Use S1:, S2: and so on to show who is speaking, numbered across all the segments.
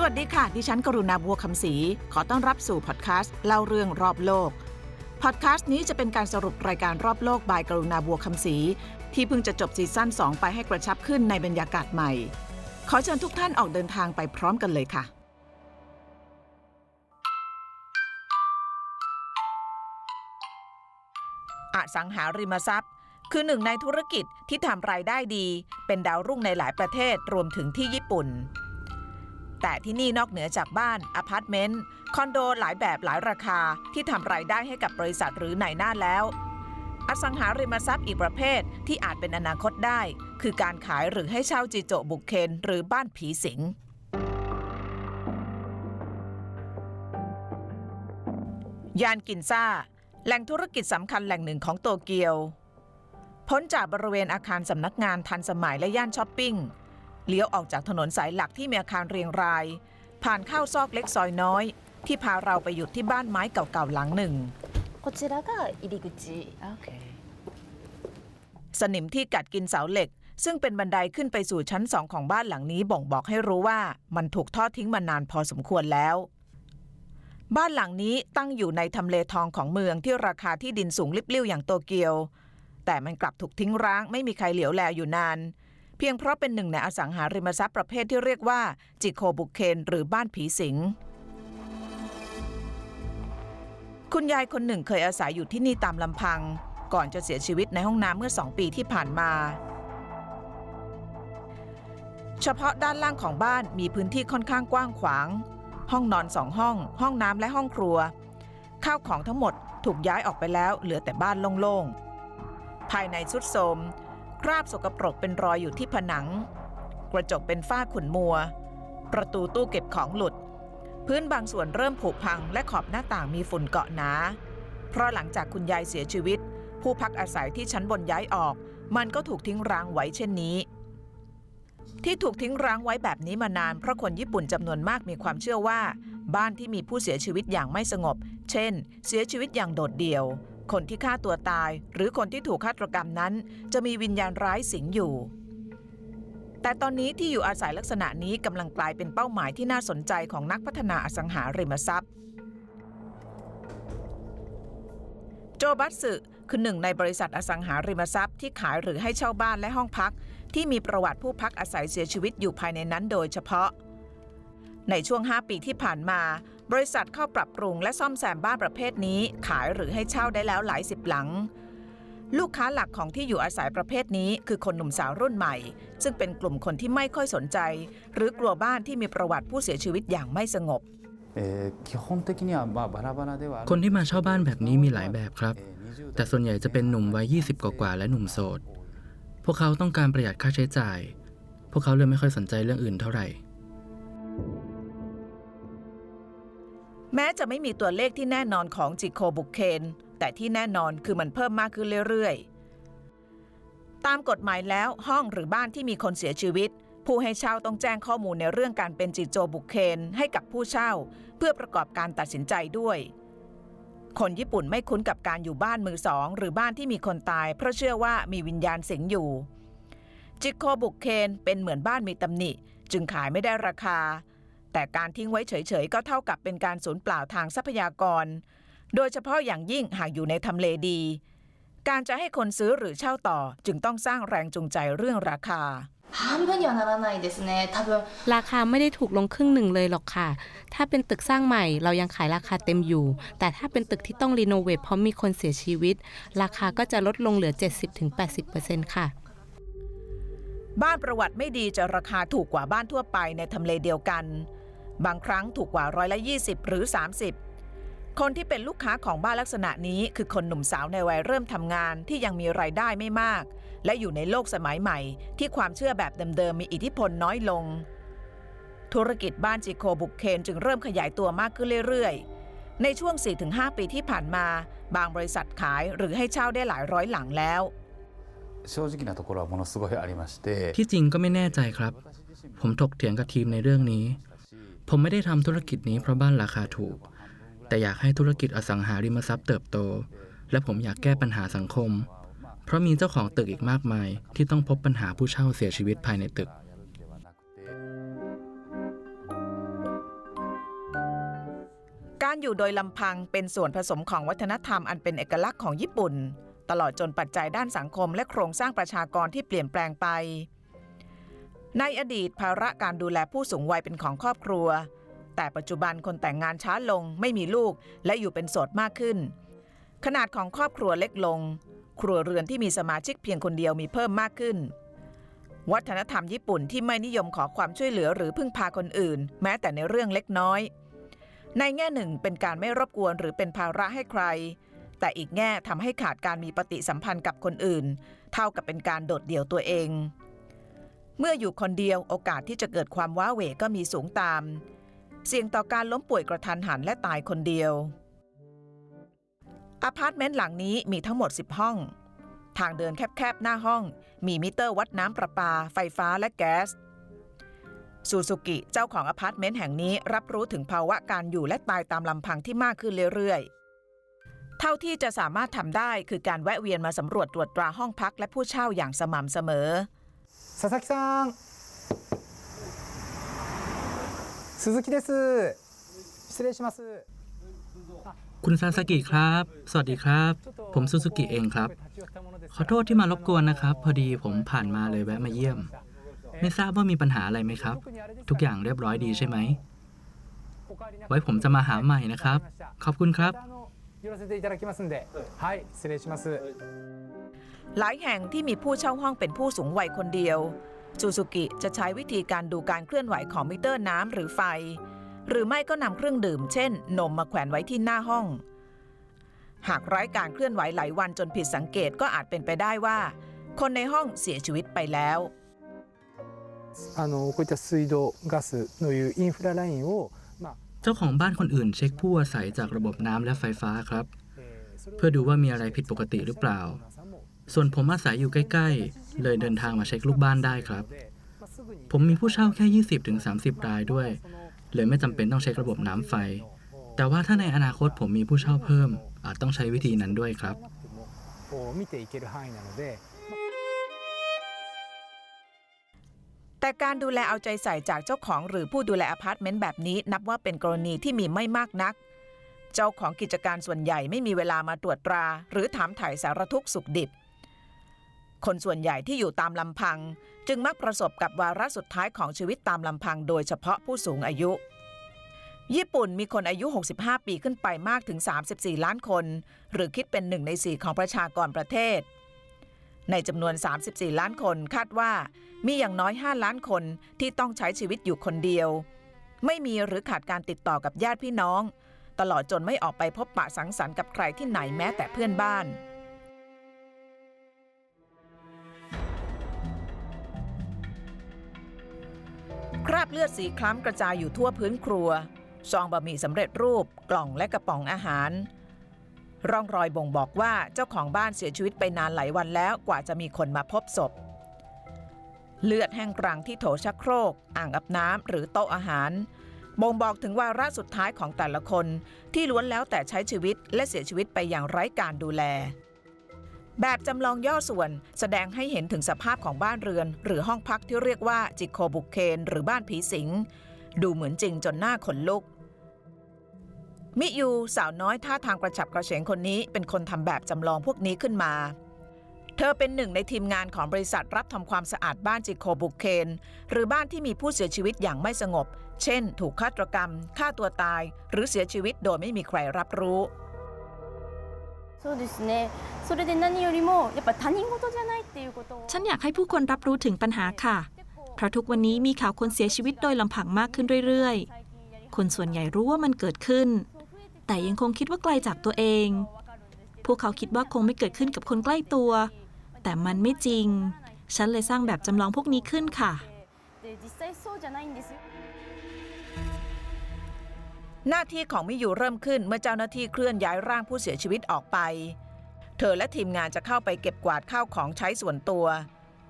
S1: สวัสดีค่ะ ดิฉันกรุณาบัวคำศรีขอต้อนรับสู่พอดแคสต์เล่าเรื่องรอบโลก พอดแคสต์นี้จะเป็นการสรุปรายการรอบโลกบายกรุณาบัวคำศรีที่เพิ่งจะจบซีซั่น2 ไปให้กระชับขึ้นในบรรยากาศใหม่ ขอเชิญทุกท่านออกเดินทางไปพร้อมกันเลยค่ะ อสังหาริมทรัพย์ คือหนึ่งในธุรกิจที่ทำรายได้ดี เป็นดาวรุ่งในหลายประเทศรวมถึงที่ญี่ปุ่น แต่ที่นี่นอกเหนือจากบ้านอพาร์ตเมนต์คอนโดหลายแบบหลายราคาที่ทำรายได้ให้กับบริษัทหรือนายหน้าแล้ว อสังหาริมทรัพย์อีกประเภทที่อาจเป็นอนาคตได้ คือการขายหรือให้เช่า事故物件หรือบ้านผีสิงย่านกินซ่า แหล่งธุรกิจสำคัญแหล่งหนึ่งของโตเกียว พ้นจากบริเวณอาคารสำนักงานทันสมัยและย่านช้อปปิ้ง เลี้ยวออกจากถนนสายหลักที่มีอาคารเรียงราย ผ่านเข้าซอกเล็กซอยน้อย ที่พาเราไปหยุดที่บ้านไม้เก่าๆหลังหนึ่ง
S2: こちらが入り口
S1: สนิมที่กัดกินเสาเหล็ก ซึ่งเป็นบันไดขึ้นไปสู่ชั้นสองของบ้านหลังนี้บ่งบอกให้รู้ว่ามันถูกทอดทิ้งมานานพอสมควรแล้ว บ้านหลังนี้ตั้งอยู่ในทำเลทองของเมืองที่ราคาที่ดินสูงลิบลิ่วอย่างโตเกียว แต่มันกลับถูกทิ้งร้างไม่มีใครเหลียวแลอยู่นาน เพียงเพราะเป็นหนึ่งในอสังหาริมทรัพย์ประเภทที่เรียกว่า จิโคบุเคน หรือบ้านผีสิงคุณยายคนหนึ่งเคยอาศัยอยู่ที่นี่ตามลำพัง ก่อนจะเสียชีวิตในห้องน้ำเมื่อสองปีที่ผ่านมา เฉพาะด้านล่างของบ้านมีพื้นที่ค่อนข้างกว้างขวาง ห้องนอนสองห้อง ห้องน้ำและห้องครัว ข้าวของทั้งหมดถูกย้ายออกไปแล้วเหลือแต่บ้านโล่งๆ ภายในสุดโทม คราบสกปรกเป็นรอยอยู่ที่ผนัง กระจกเป็นฝ้าขุ่นมัว ประตูตู้เก็บของหลุด พื้นบางส่วนเริ่มผุพังและขอบหน้าต่างมีฝุ่นเกาะหนา เพราะหลังจากคุณยายเสียชีวิต ผู้พักอาศัยที่ชั้นบนย้ายออก มันก็ถูกทิ้งร้างไว้เช่นนี้ ที่ถูกทิ้งร้างไว้แบบนี้มานานเพราะคนญี่ปุ่นจำนวนมากมีความเชื่อว่า บ้านที่มีผู้เสียชีวิตอย่างไม่สงบ เช่น เสียชีวิตอย่างโดดเดี่ยว คนที่ฆ่าตัวตาย หรือคนที่ถูกฆาตกรรมนั้น จะมีวิญญาณร้ายสิงอยู่ แต่ตอนนี้ที่อยู่อาศัยลักษณะนี้กำลังกลายเป็นเป้าหมายที่น่าสนใจของนักพัฒนาอสังหาริมทรัพย์โจบัตสึคือหนึ่งในบริษัทอสังหาริมทรัพย์ที่ขายหรือให้เช่าบ้านและห้องพัก ที่มีประวัติผู้พักอาศัยเสียชีวิตอยู่ภายในนั้นโดยเฉพาะ ในช่วง 5 ปีที่ผ่านมา บริษัทเข้าปรับปรุงและซ่อมแซมบ้านประเภทนี้ขายหรือให้เช่าได้แล้วหลายสิบหลัง ลูกค้าหลักของที่อยู่อาศัยประเภทนี้คือคนหนุ่มสาวรุ่นใหม่ ซึ่งเป็นกลุ่มคนที่ไม่ค่อยสนใจ หรือกลัวบ้านที่มีประวัติผู้เสียชีวิตอย่างไม่สงบ
S3: คนที่มาเช่าบ้านแบบนี้มีหลายแบบครับ แต่ส่วนใหญ่จะเป็นหนุ่มวัย 20 กว่าและหนุ่มโสด พวกเขาต้องการประหยัดค่าใช้จ่าย พวกเขาเลยไม่ค่อยสนใจเรื่องอื่นเท่าไหร่
S1: แม้จะไม่มีตัวเลขที่แน่นอนของจิโคบุกเคน แต่ที่แน่นอนคือมันเพิ่มมากขึ้นเรื่อยๆ ตามกฎหมายแล้วห้องหรือบ้านที่มีคนเสียชีวิต ผู้ให้เช่าต้องแจ้งข้อมูลในเรื่องการเป็นจิโจบุกเคนให้กับผู้เช่า เพื่อประกอบการตัดสินใจด้วย คนญี่ปุ่นไม่คุ้นกับการอยู่บ้านมือสอง หรือบ้านที่มีคนตาย เพราะเชื่อว่ามีวิญญาณสิงอยู่จิโคบุกเคนเป็นเหมือนบ้านมีตำหนิ จึงขายไม่ได้ราคา แต่การทิ้งไว้เฉยๆ ก็เท่ากับเป็นการสูญเปล่าทางทรัพยากร โดยเฉพาะอย่างยิ่งหากอยู่ในทำเลดี การจะให้คนซื้อหรือเช่าต่อจึงต้องสร้างแรงจูงใจเรื่องราคา
S4: ราคาไม่ได้ถูกลงครึ่งหนึ่งเลยหรอกค่ะ ถ้าเป็นตึกสร้างใหม่เรายังขายราคาเต็มอยู่ แต่ถ้าเป็นตึกที่ต้องรีโนเวทเพราะมีคนเสียชีวิต ราคาก็จะลดลงเหลือ 70-80%ค่ะ
S1: บ้านประวัติไม่ดีจะราคาถูกกว่าบ้านทั่วไปในทำเลเดียวกัน บางครั้งถูกกว่าร้อยละ20 หรือ 30 คนที่เป็นลูกค้าของบ้านลักษณะนี้คือคนหนุ่มสาวในวัยเริ่มทำงานที่ยังมีรายได้ไม่มาก และอยู่ในโลกสมัยใหม่ ที่ความเชื่อแบบเดิมๆมีอิทธิพลน้อยลง ธุรกิจบ้านจิโคบุกเคนจึงเริ่มขยายตัวมากขึ้นเรื่อยๆ ในช่วง 4-5 ปีที่ผ่านมา บางบริษัทขายหรือให้เช่าได้หลายร้อยหลังแล้ว
S3: ที่จริงก็ไม่แน่ใจครับ ผมถกเถียงกับทีมในเรื่องนี้ ผมไม่ได้ทำธุรกิจนี้เพราะบ้านราคาถูก แต่อยากให้ธุรกิจอสังหาริมทรัพย์เติบโต และผมอยากแก้ปัญหาสังคม เพราะมีเจ้าของตึกอีกมากมาย ที่ต้องพบปัญหาผู้เช่าเสียชีวิตภายในตึก
S1: การอยู่โดยลำพังเป็นส่วนผสมของวัฒนธรรมอันเป็นเอกลักษณ์ของญี่ปุ่น ตลอดจนปัจจัยด้านสังคมและโครงสร้างประชากรที่เปลี่ยนแปลงไป ในอดีตภาระการดูแลผู้สูงวัยเป็นของครอบครัว แต่ปัจจุบันคนแต่งงานช้าลงไม่มีลูกและอยู่เป็นโสดมากขึ้น ขนาดของครอบครัวเล็กลง ครัวเรือนที่มีสมาชิกเพียงคนเดียวมีเพิ่มมากขึ้น วัฒนธรรมญี่ปุ่นที่ไม่นิยมขอความช่วยเหลือหรือพึ่งพาคนอื่น แม้แต่ในเรื่องเล็กน้อย ในแง่หนึ่งเป็นการไม่รบกวนหรือเป็นภาระให้ใคร แต่อีกแง่ทำให้ขาดการมีปฏิสัมพันธ์กับคนอื่น เท่ากับเป็นการโดดเดี่ยวตัวเอง เมื่ออยู่คนเดียวโอกาสที่จะเกิดความว้าเหว่ก็มีสูงตาม เสี่ยงต่อการล้มป่วยกะทันหันและตายคนเดียวอพาร์ตเมนต์หลังนี้มีทั้งหมด 10 ห้อง ทางเดินแคบๆ หน้าห้อง มีมิเตอร์วัดน้ำประปา ไฟฟ้าและแก๊สซูซูกิเจ้าของอพาร์ตเมนต์แห่งนี้รับรู้ถึงภาวะการอยู่และตายตามลำพังที่มากขึ้นเรื่อยๆ เท่าที่จะสามารถทำได้คือการแวะเวียนมาสำรวจตรวจตราห้องพักและผู้เช่าอย่างสม่ำเสมอ
S5: 佐々木さん鈴木です失礼します
S3: คุณซาสกิครับ สวัสดีครับ ผมซูซูกิเองครับ ขอโทษที่มารบกวนนะครับ พอดีผมผ่านมาเลยแวะมาเยี่ยม ไม่ทราบว่ามีปัญหาอะไรไหมครับ ทุกอย่างเรียบร้อยดีใช่ไหม ไว้ผมจะมาหาใหม่นะครับ ขอบคุณครับ
S5: 寄らせていただきますんで、は、
S1: หลายแห่งที่มีผู้เช่าห้องเป็นผู้สูงวัยคนเดียว ซูซูกิจะใช้วิธีการดูการเคลื่อนไหวของมิเตอร์น้ำหรือไฟ หรือไม่ก็นำเครื่องดื่ม เช่น นมมาแขวนไว้ที่หน้าห้อง หากไร้การเคลื่อนไหวหลายวันจนผิดสังเกตก็อาจเป็นไปได้ว่า คนในห้องเสียชีวิตไปแล้ว
S5: あのこういった水道ガスのいうインフララインをまあ
S3: เจ้าของบ้านคนอื่นเช็คผู้อาศัยจากระบบน้ำและไฟฟ้าครับ
S5: えーそれを
S3: เพื่อดูว่ามีอะไรผิดปกติหรือเปล่า ส่วนผมอาศัยอยู่ใกล้ๆ เลยเดินทางมาเช็คลูกบ้านได้ครับ ผมมีผู้เช่าแค่ 20-30 รายด้วย เลยไม่จำเป็นต้องเช็คระบบน้ำไฟ แต่ว่าถ้าในอนาคตผมมีผู้เช่าเพิ่ม อาจต้องใช้วิธีนั้นด้วยครับ
S1: แต่การดูแลเอาใจใส่จากเจ้าของหรือผู้ดูแลอพาร์ตเมนต์แบบนี้ นับว่าเป็นกรณีที่มีไม่มากนัก เจ้าของกิจการส่วนใหญ่ไม่มีเวลามาตรวจตรา หรือถามไถ่สารทุกข์สุกดิบ คนส่วนใหญ่ที่อยู่ตามลำพัง จึงมักประสบกับวาระสุดท้ายของชีวิตตามลำพังโดยเฉพาะผู้สูงอายุ ญี่ปุ่นมีคนอายุ 65 ปีขึ้นไปมากถึง 34 ล้านคน หรือคิดเป็นหนึ่งในสี่ของประชากรประเทศ ในจำนวน 34 ล้านคนคาดว่า มีอย่างน้อย 5 ล้านคนที่ต้องใช้ชีวิตอยู่คนเดียว ไม่มีหรือขาดการติดต่อกับญาติพี่น้อง ตลอดจนไม่ออกไปพบปะสังสรรค์กับใครที่ไหนแม้แต่เพื่อนบ้าน ราบเลือดสีคล้ำกระจายอยู่ทั่วพื้นครัว ซองบะหมี่สำเร็จรูปกล่องและกระป๋องอาหาร ร่องรอยบ่งบอกว่าเจ้าของบ้านเสียชีวิตไปนานหลายวันแล้วกว่าจะมีคนมาพบศพ เลือดแห้งกรังที่โถชักโครก อ่างอาบน้ำหรือโต๊ะอาหาร บ่งบอกถึงวาระสุดท้ายของแต่ละคนที่ล้วนแล้วแต่ใช้ชีวิตและเสียชีวิตไปอย่างไร้การดูแล แบบจำลองย่อส่วนแสดงให้เห็นถึงสภาพของบ้านเรือน หรือห้องพักที่เรียกว่าจิโคบุกเคนหรือบ้านผีสิง ดูเหมือนจริงจนหน้าขนลุก มิยูสาวน้อยท่าทางกระฉับกระเฉงคนนี้เป็นคนทำแบบจำลองพวกนี้ขึ้นมา เธอเป็นหนึ่งในทีมงานของบริษัทรับทำความสะอาดบ้านจิโคบุกเคน หรือบ้านที่มีผู้เสียชีวิตอย่างไม่สงบ เช่น ถูกฆาตกรรมฆ่าตัวตาย หรือเสียชีวิตโดยไม่มีใครรับรู้
S2: そうですね
S6: ฉันอยากให้ผู้คนรับรู้ถึงปัญหาค่ะ เพราะทุกวันนี้มีข่าวคนเสียชีวิตโดยลำพังมากขึ้นเรื่อยๆ คนส่วนใหญ่รู้ว่ามันเกิดขึ้น แต่ยังคงคิดว่าไกลจากตัวเอง พวกเขาคิดว่าคงไม่เกิดขึ้นกับคนใกล้ตัว แต่มันไม่จริง ฉันเลยสร้างแบบจำลองพวกนี้ขึ้นค่ะ
S1: หน้าที่ของมิยูเริ่มขึ้นเมื่อเจ้าหน้าที่เคลื่อนย้ายร่างผู้เสียชีวิตออกไป เธอและทีมงานจะเข้าไปเก็บกวาดข้าวของใช้ส่วนตัว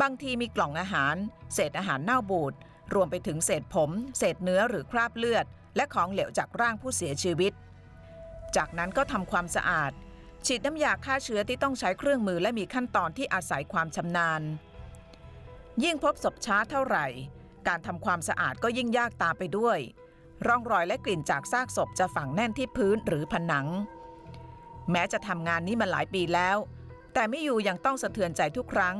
S1: บางทีมีกล่องอาหาร เศษอาหารเน่าบูด รวมไปถึงเศษผม เศษเนื้อหรือคราบเลือด และของเหลวจากร่างผู้เสียชีวิต จากนั้นก็ทำความสะอาด ฉีดน้ำยาฆ่าเชื้อที่ต้องใช้เครื่องมือและมีขั้นตอนที่อาศัยความชำนาญ ยิ่งพบศพช้าเท่าไหร่ การทำความสะอาดก็ยิ่งยากตามไปด้วย ร่องรอยและกลิ่นจากซากศพจะฝังแน่นที่พื้นหรือผนัง แม้จะทำงานนี้มาหลายปีแล้ว แต่ไม่อยู่ยังต้องสะเทือนใจทุกครั้ง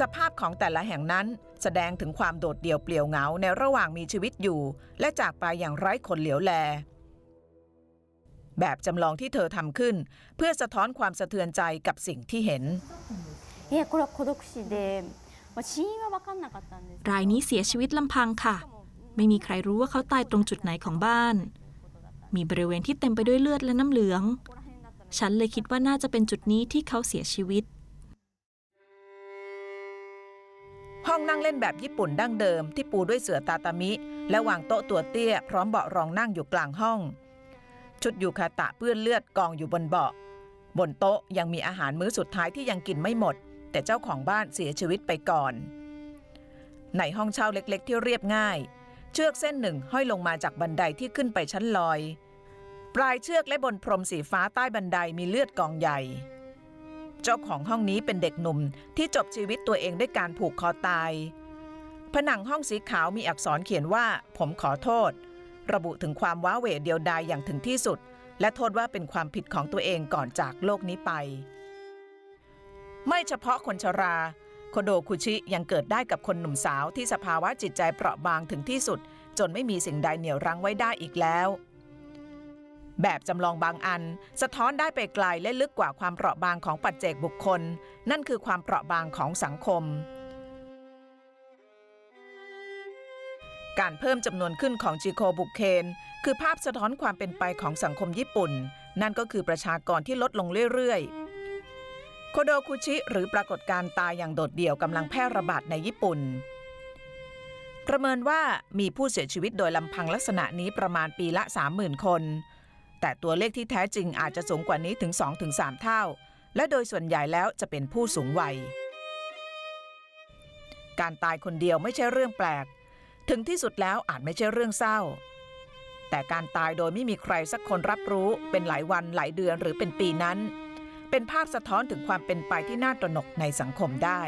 S1: สภาพของแต่ละแห่งนั้นแสดงถึงความโดดเดี่ยวเปลี่ยวเหงาในระหว่างมีชีวิตอยู่ และจากไปอย่างไร้คนเหลียวแล แบบจำลองที่เธอทำขึ้น เพื่อสะท้อนความสะเทือนใจกับสิ่งที่เห็น
S6: รายนี้เสียชีวิตลำพังค่ะ ไม่มีใครรู้ว่าเขาตายตรงจุดไหนของบ้าน มีบริเวณที่เต็มไปด้วยเลือดและน้ำเหลือง ฉันเลยคิดว่าน่าจะเป็นจุดนี้ที่เขาเสียชีวิต
S1: ห้องนั่งเล่นแบบญี่ปุ่นดั้งเดิมที่ปูด้วยเสื่อตาตามิ และวางโต๊ะตัวเตี้ย พร้อมเบาะรองนั่งอยู่กลางห้อง ชุดยูคาตะเปื้อนเลือดกองอยู่บนเบาะ บนโต๊ะยังมีอาหารมื้อสุดท้ายที่ยังกินไม่หมด แต่เจ้าของบ้านเสียชีวิตไปก่อน ในห้องเช่าเล็กๆ ที่เรียบง่าย เชือกเส้นหนึ่งห้อยลงมาจากบันไดที่ขึ้นไปชั้นลอย ปลายเชือกและบนพรมสีฟ้าใต้บันไดมีเลือดกองใหญ่ เจ้าของห้องนี้เป็นเด็กหนุ่มที่จบชีวิตตัวเองด้วยการผูกคอตาย ผนังห้องสีขาวมีอักษรเขียนว่า ผมขอโทษ ระบุถึงความว้าเหวเดียวดายอย่างถึงที่สุด และโทษว่าเป็นความผิดของตัวเองก่อนจากโลกนี้ไป ไม่เฉพาะคนชรา โคโดคุชิยังเกิดได้กับคนหนุ่มสาวที่สภาวะจิตใจเปราะบางถึงที่สุด จนไม่มีสิ่งใดเหนี่ยวรั้งไว้ได้อีกแล้ว แบบจำลองบางอัน สะท้อนได้ไปไกลและลึกกว่าความเปราะบางของปัจเจกบุคคล นั่นคือความเปราะบางของสังคม การเพิ่มจำนวนขึ้นของจิโคบุเคน คือภาพสะท้อนความเป็นไปของสังคมญี่ปุ่น นั่นก็คือประชากรที่ลดลงเรื่อยๆ โคโดคุชิ หรือปรากฏการตายอย่างโดดเดี่ยวกำลังแพร่ระบาดในญี่ปุ่นประเมินว่ามีผู้เสียชีวิตโดยลำพังลักษณะนี้ประมาณปีละ 30,000 คน แต่ตัวเลขที่แท้จริงอาจจะสูงกว่านี้ถึง 2-3 เท่า และโดยส่วนใหญ่แล้วจะเป็นผู้สูงวัย การตายคนเดียวไม่ใช่เรื่องแปลก ถึงที่สุดแล้วอาจไม่ใช่เรื่องเศร้า แต่การตายโดยไม่มีใครสักคนรับรู้เป็นหลายวันหลายเดือนหรือเป็นปีนั้น เป็นภาพสะท้อนถึงความเป็นไปที่น่าตระหนกในสังคมได้